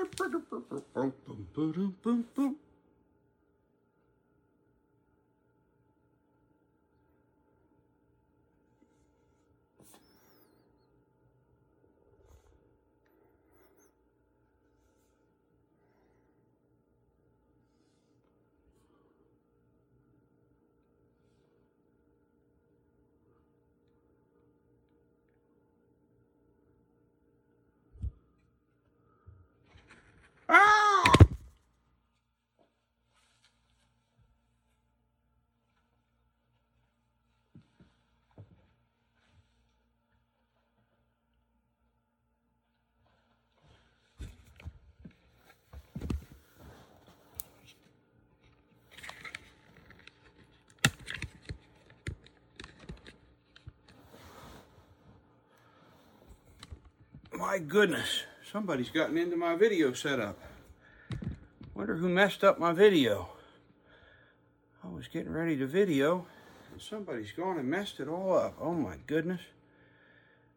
Ah! My goodness, somebody's gotten into my video setup. Wonder who messed up my video. I was getting ready to video, and somebody's gone and messed it all up. Oh my goodness.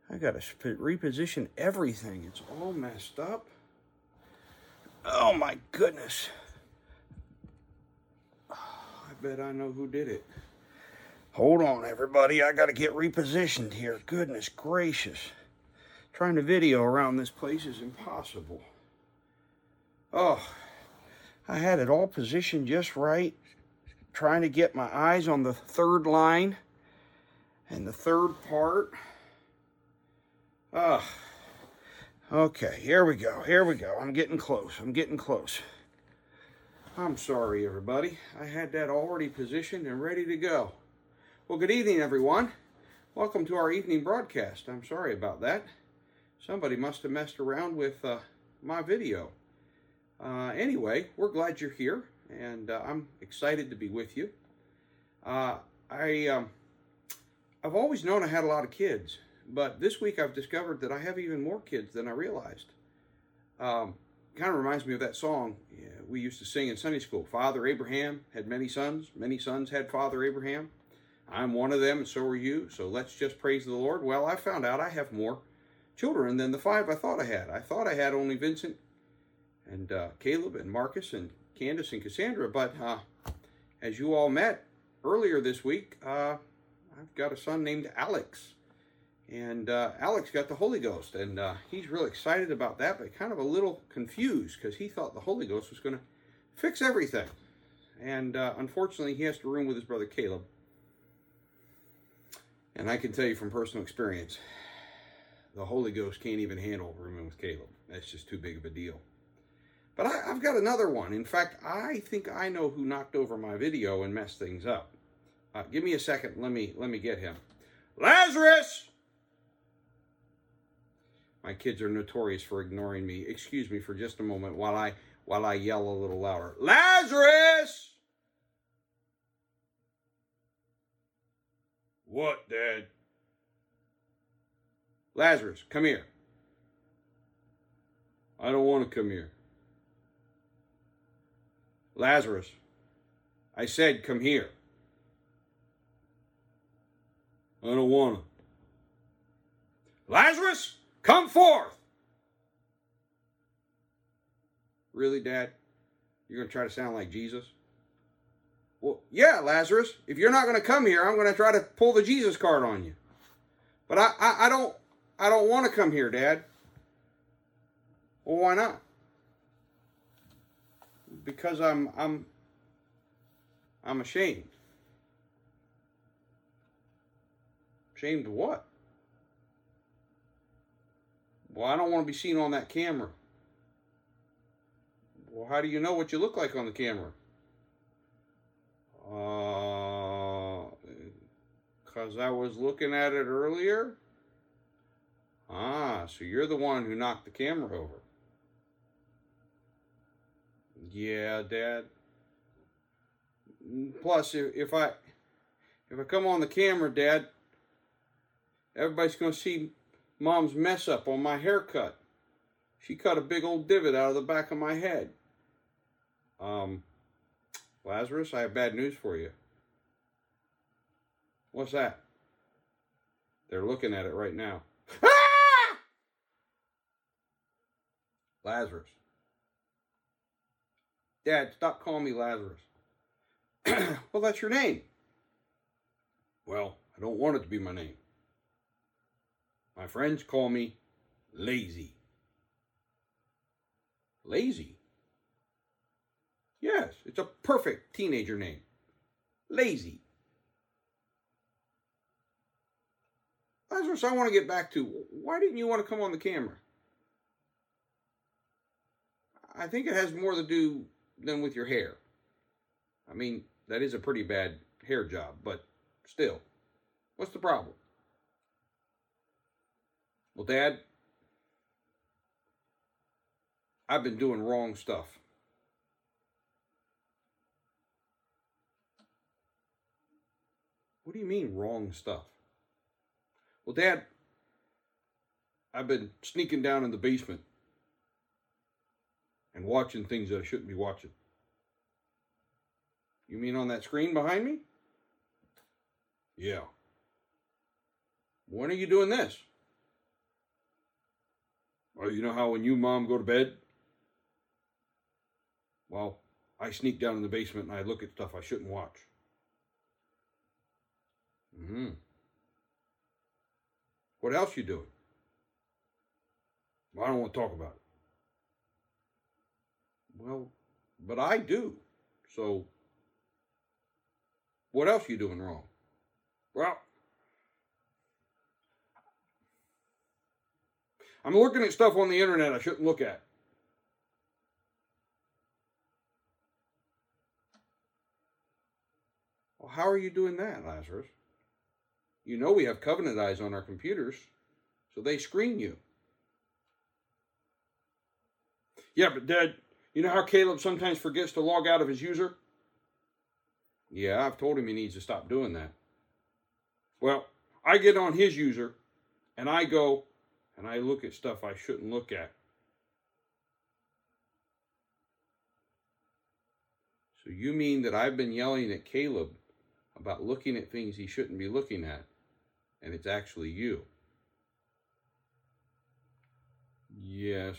I gotta reposition everything. It's all messed up. Oh my goodness. I bet I know who did it. Hold on, everybody. I gotta get repositioned here. Goodness gracious. Trying to video around this place is impossible. Oh, I had it all positioned just right, trying to get my eyes on the third line and the third part. Ah, okay, here we go, here we go. I'm getting close, I'm getting close. I'm sorry, everybody. I had that already positioned and ready to go. Well, good evening, everyone. Welcome to our evening broadcast. I'm sorry about that. Somebody must have messed around with uh, my video. Uh, anyway, we're glad you're here, and uh, I'm excited to be with you. Uh, I um, I've always known I had a lot of kids, but this week I've discovered that I have even more kids than I realized. Um, kind of reminds me of that song we used to sing in Sunday school. Father Abraham had many sons; many sons had Father Abraham. I'm one of them, and so are you. So let's just praise the Lord. Well, I found out I have more children than the five I thought I had. I thought I had only Vincent and uh, Caleb and Marcus and Candace and Cassandra, but uh, as you all met earlier this week, uh, I've got a son named Alex. And uh, Alex got the Holy Ghost, and uh, he's real excited about that, but kind of a little confused because he thought the Holy Ghost was going to fix everything. And uh, unfortunately, he has to room with his brother Caleb. And I can tell you from personal experience, the Holy Ghost can't even handle rooming with Caleb. That's just too big of a deal. But I, have got another one. In fact, I think I know who knocked over my video and messed things up. Uh, give me a second. Let me let me get him. Lazarus. My kids are notorious for ignoring me. Excuse me for just a moment while I while I yell a little louder. Lazarus. What, Dad? Lazarus, come here. I don't want to come here. Lazarus, I said, come here. I don't want to. Lazarus, come forth. Really, Dad? You're going to try to sound like Jesus? Well, yeah, Lazarus. If you're not going to come here, I'm going to try to pull the Jesus card on you. But I, I, I don't, I don't want to come here, Dad. Well, why not? Because I'm, I'm, I'm ashamed. Ashamed of what? Well, I don't want to be seen on that camera. Well, how do you know what you look like on the camera? Uh, because I was looking at it earlier. Ah, so you're the one who knocked the camera over. Yeah, Dad. Plus, if, if I if I come on the camera, Dad, everybody's to see Mom's mess up on my haircut. She cut a big old divot out of the back of my head. Um, Lazarus, I have bad news for you. What's that? They're looking at it right now. Ah! Lazarus, Dad, stop calling me Lazarus. well, that's your name. Well, I don't want it to be my name. My friends call me Lazy. Lazy? Yes, it's a perfect teenager name. Lazy. Lazarus, I want to get back to why didn't you want to come on the camera? I think it has more to do than with your hair. I mean, that is a pretty bad hair job, but still, what's the problem? Well, Dad, I've been doing wrong stuff. What do you mean, wrong stuff? Well, Dad, I've been sneaking down in the basement and watching things that I shouldn't be watching. You mean on that screen behind me? Yeah. When are you doing this? Well, you know how when you, Mom, go to bed? Well, I sneak down in the basement and I look at stuff I shouldn't watch. hmm What else you doing? Well, I don't want to talk about it. Well, but I do. So, what else are you doing wrong? Well, I'm looking at stuff on the internet I shouldn't look at. Well, how are you doing that, Lazarus? You know we have covenant eyes on our computers, so they screen you. Yeah, but Dad, you know how Caleb sometimes forgets to log out of his user? Yeah, I've told him he needs to stop doing that. Well, I get on his user and I go and I look at stuff I shouldn't look at. So you mean that I've been yelling at Caleb about looking at things he shouldn't be looking at, and it's actually you? Yes.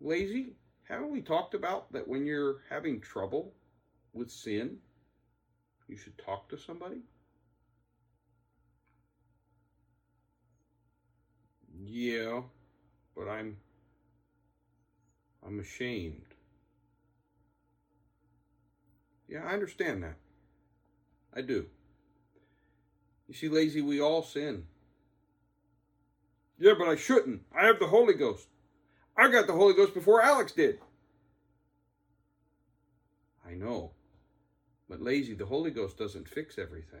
Lazy, haven't we talked about that when you're having trouble with sin, you should talk to somebody? Yeah, but I'm I'm ashamed. Yeah, I understand that. I do. You see, lazy, we all sin. Yeah, but I shouldn't. I have the Holy Ghost. I got the Holy Ghost before Alex did. I know. But lazy, the Holy Ghost doesn't fix everything.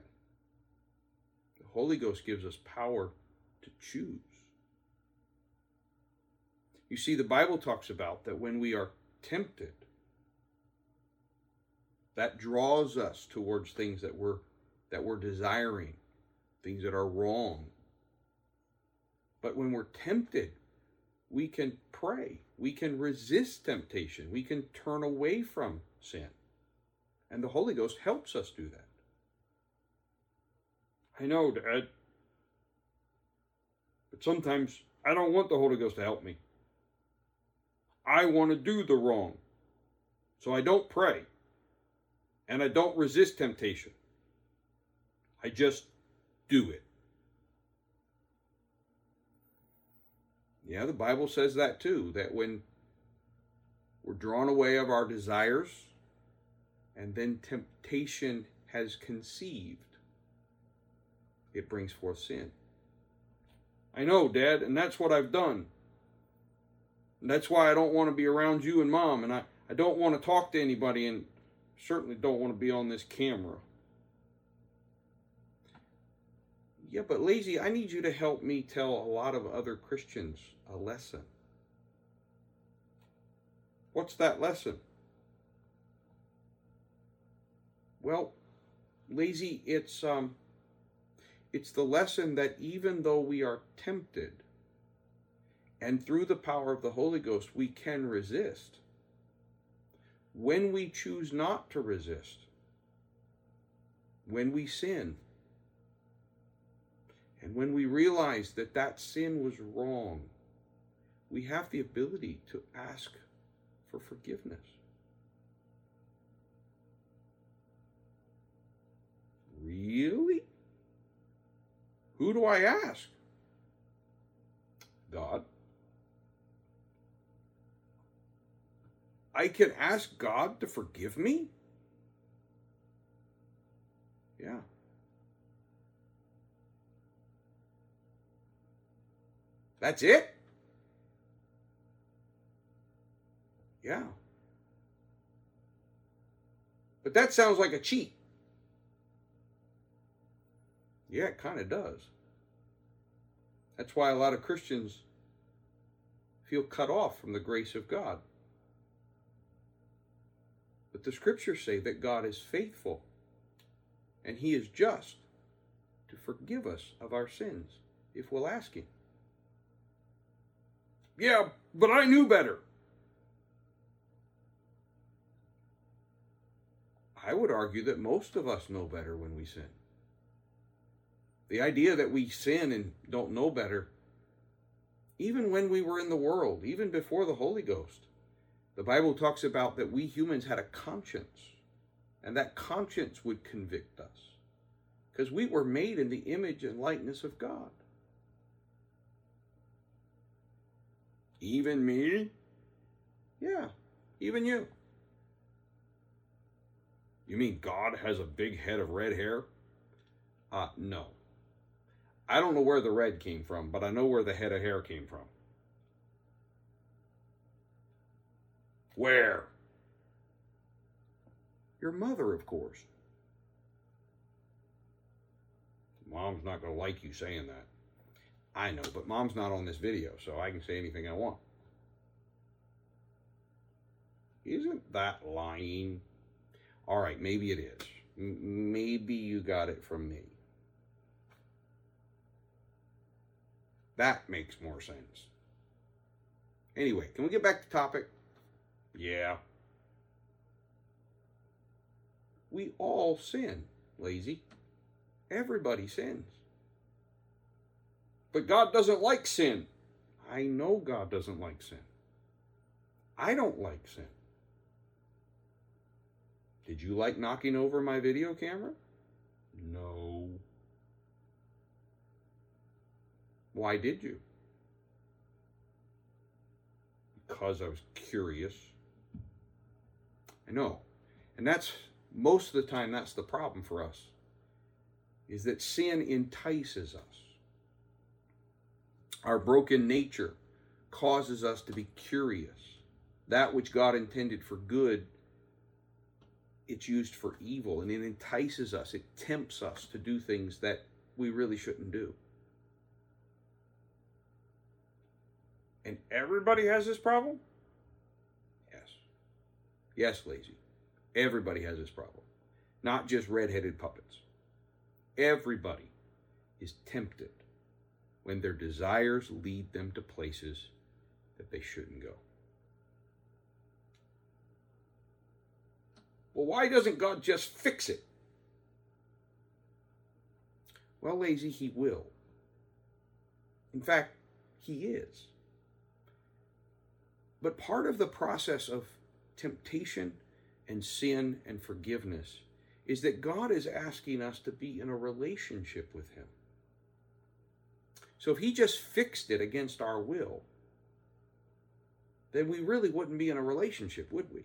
The Holy Ghost gives us power to choose. You see, the Bible talks about that when we are tempted, that draws us towards things that we're that we're desiring, things that are wrong. But when we're tempted, we can pray. We can resist temptation. We can turn away from sin. And the Holy Ghost helps us do that. I know, Dad. But sometimes I don't want the Holy Ghost to help me. I want to do the wrong. So I don't pray. And I don't resist temptation. I just do it. Yeah, the Bible says that too, that when we're drawn away of our desires and then temptation has conceived, it brings forth sin. I know, Dad, and that's what I've done. And that's why I don't want to be around you and Mom, and I, I don't want to talk to anybody, and certainly don't want to be on this camera. Yeah, but lazy, I need you to help me tell a lot of other Christians a lesson. What's that lesson? Well, lazy, it's um it's the lesson that even though we are tempted and through the power of the Holy Ghost we can resist, when we choose not to resist, when we sin, And when we realize that that sin was wrong, we have the ability to ask for forgiveness. Really? Who do I ask? God. I can ask God to forgive me? Yeah. That's it? Yeah. But that sounds like a cheat. Yeah, it kind of does. That's why a lot of Christians feel cut off from the grace of God. But the scriptures say that God is faithful and he is just to forgive us of our sins if we'll ask him. Yeah, but I knew better. I would argue that most of us know better when we sin. The idea that we sin and don't know better, even when we were in the world, even before the Holy Ghost, the Bible talks about that we humans had a conscience, and that conscience would convict us because we were made in the image and likeness of God. Even me? Yeah, even you. You mean God has a big head of red hair? Uh, no. I don't know where the red came from, but I know where the head of hair came from. Where? Your mother, of course. Mom's not going to like you saying that. I know, but mom's not on this video, so I can say anything I want. Isn't that lying? All right, maybe it is. M- maybe you got it from me. That makes more sense. Anyway, can we get back to topic? Yeah. We all sin, lazy. Everybody sins. But God doesn't like sin. I know God doesn't like sin. I don't like sin. Did you like knocking over my video camera? No. Why did you? Because I was curious. I know. And that's most of the time that's the problem for us. Is that sin entices us. Our broken nature causes us to be curious. That which God intended for good it's used for evil and it entices us, it tempts us to do things that we really shouldn't do. And everybody has this problem? Yes. Yes, lazy. Everybody has this problem. Not just red-headed puppets. Everybody is tempted when their desires lead them to places that they shouldn't go. Well, why doesn't God just fix it? Well, lazy, he will. In fact, he is. But part of the process of temptation and sin and forgiveness is that God is asking us to be in a relationship with him. So if he just fixed it against our will, then we really wouldn't be in a relationship, would we?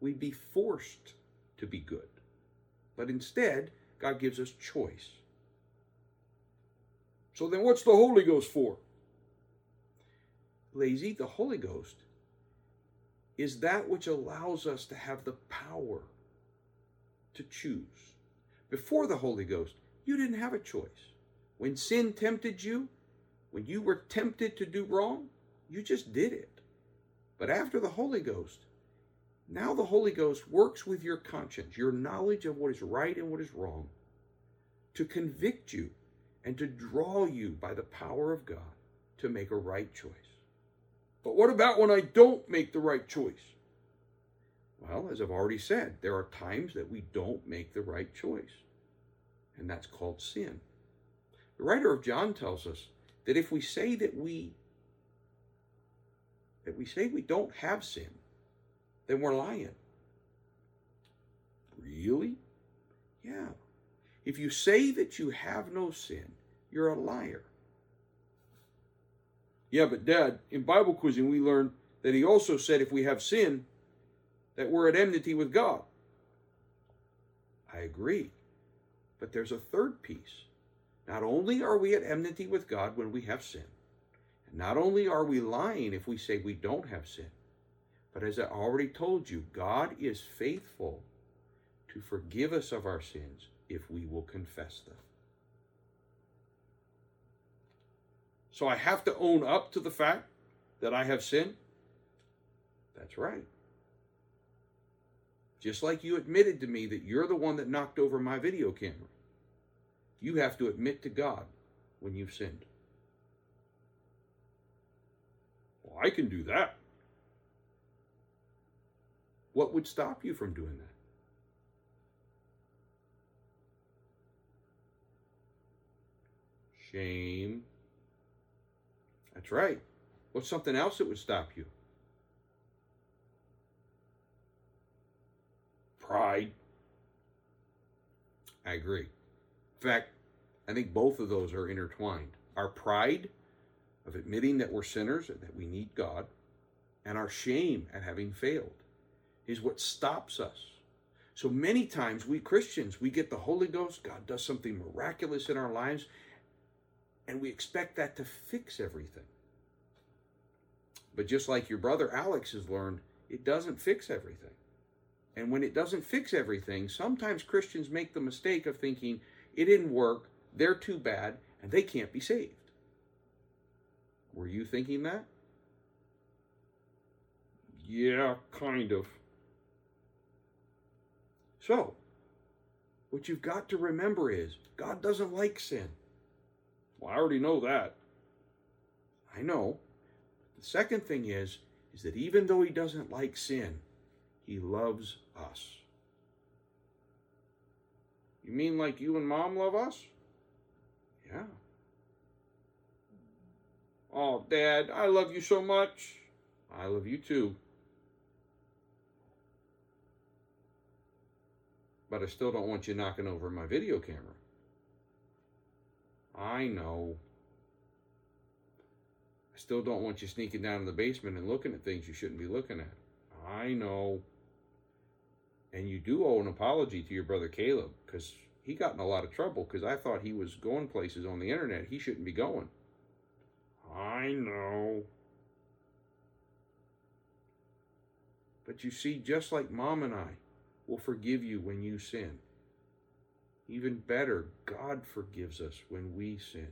We'd be forced to be good. But instead, God gives us choice. So then, what's the Holy Ghost for? Lazy, the Holy Ghost is that which allows us to have the power to choose. Before the Holy Ghost, you didn't have a choice. When sin tempted you, when you were tempted to do wrong, you just did it. But after the Holy Ghost, now the Holy Ghost works with your conscience, your knowledge of what is right and what is wrong, to convict you and to draw you by the power of God to make a right choice. But what about when I don't make the right choice? Well, as I've already said, there are times that we don't make the right choice, and that's called sin. The writer of John tells us that if we say that we that we say we don't have sin, then we're lying. Really? Yeah. If you say that you have no sin, you're a liar. Yeah, but Dad, in Bible quizzing, we learned that he also said if we have sin, that we're at enmity with God. I agree. But there's a third piece. Not only are we at enmity with God when we have sin, and not only are we lying if we say we don't have sin, but as I already told you, God is faithful to forgive us of our sins if we will confess them. So I have to own up to the fact that I have sinned? That's right. Just like you admitted to me that you're the one that knocked over my video camera. You have to admit to God when you've sinned. Well, I can do that. What would stop you from doing that? Shame. That's right. What's something else that would stop you? Pride. I agree. In fact, I think both of those are intertwined. Our pride of admitting that we're sinners and that we need God, and our shame at having failed is what stops us. So many times, we Christians, we get the Holy Ghost, God does something miraculous in our lives, and we expect that to fix everything. But just like your brother Alex has learned, it doesn't fix everything. And when it doesn't fix everything, sometimes Christians make the mistake of thinking it didn't work, they're too bad, and they can't be saved. Were you thinking that? Yeah, kind of. So, what you've got to remember is God doesn't like sin. Well, I already know that. I know. The second thing is is that even though he doesn't like sin, he loves us. You mean like you and mom love us? Yeah. Oh, Dad, I love you so much. I love you too. But I still don't want you knocking over my video camera. I know. I still don't want you sneaking down in the basement and looking at things you shouldn't be looking at. I know. And you do owe an apology to your brother Caleb because he got in a lot of trouble because I thought he was going places on the internet he shouldn't be going. I know. But you see, just like mom and I will forgive you when you sin. Even better, God forgives us when we sin.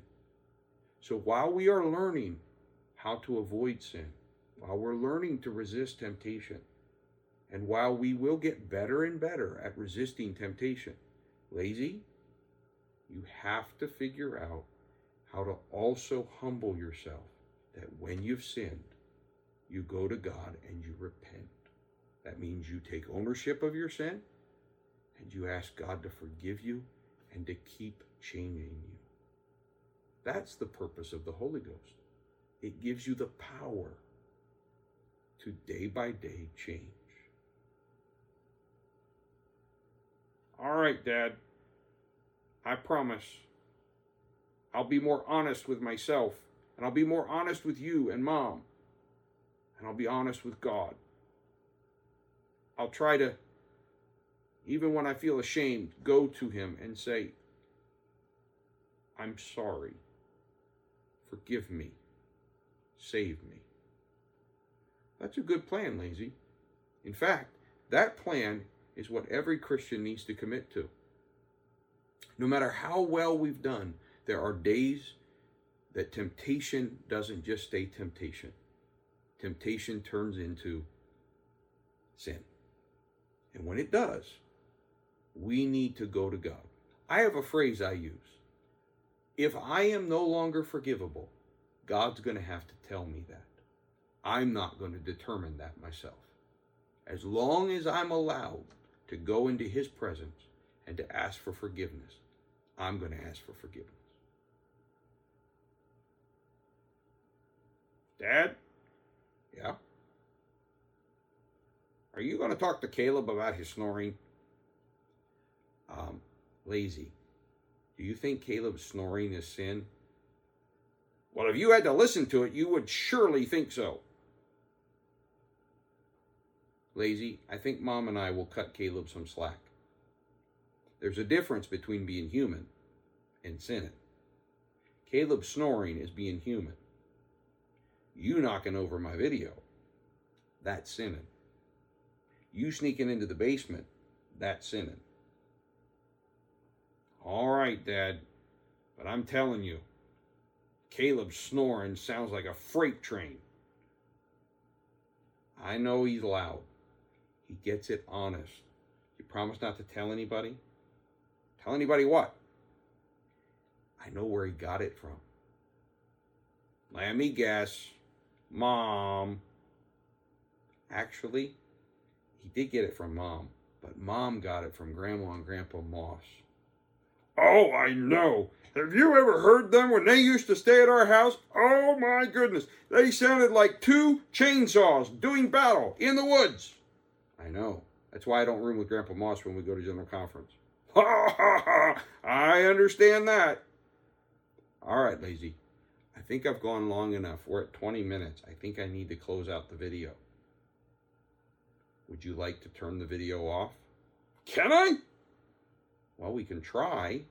So while we are learning how to avoid sin, while we're learning to resist temptation, and while we will get better and better at resisting temptation, lazy, you have to figure out how to also humble yourself that when you've sinned, you go to God and you repent. That means you take ownership of your sin and you ask God to forgive you and to keep changing you. That's the purpose of the Holy Ghost. It gives you the power to day by day change. All right, Dad. I promise. I'll be more honest with myself, and I'll be more honest with you and Mom, and I'll be honest with God. I'll try to, even when I feel ashamed, go to Him and say, I'm sorry. Forgive me. Save me. That's a good plan, Lazy. In fact, that plan is what every Christian needs to commit to. No matter how well we've done, there are days that temptation doesn't just stay temptation. Temptation turns into sin. And when it does, we need to go to God. I have a phrase I use. If I am no longer forgivable, God's going to have to tell me that. I'm not going to determine that myself. As long as I'm allowed to go into his presence and to ask for forgiveness, I'm going to ask for forgiveness. Dad? Yeah? Are you going to talk to Caleb about his snoring? Um, lazy. Do you think Caleb's snoring is sin? Well, if you had to listen to it, you would surely think so. Lazy, I think mom and I will cut Caleb some slack. There's a difference between being human and sinning. Caleb snoring is being human. You knocking over my video, that's sinning. You sneaking into the basement, that's sinning. All right, Dad, but I'm telling you, Caleb snoring sounds like a freight train. I know he's loud. He gets it honest. You promise not to tell anybody? Tell anybody what? I know where he got it from. Let me guess. Mom. Actually, he did get it from mom, but mom got it from grandma and grandpa Moss. Oh, I know. Have you ever heard them when they used to stay at our house? Oh my goodness. They sounded like two chainsaws doing battle in the woods. I know. That's why I don't room with Grandpa Moss when we go to general conference. I understand that. All right, Lazy. I think I've gone long enough. We're at 20 minutes. I think I need to close out the video. Would you like to turn the video off? Can I? Well, we can try.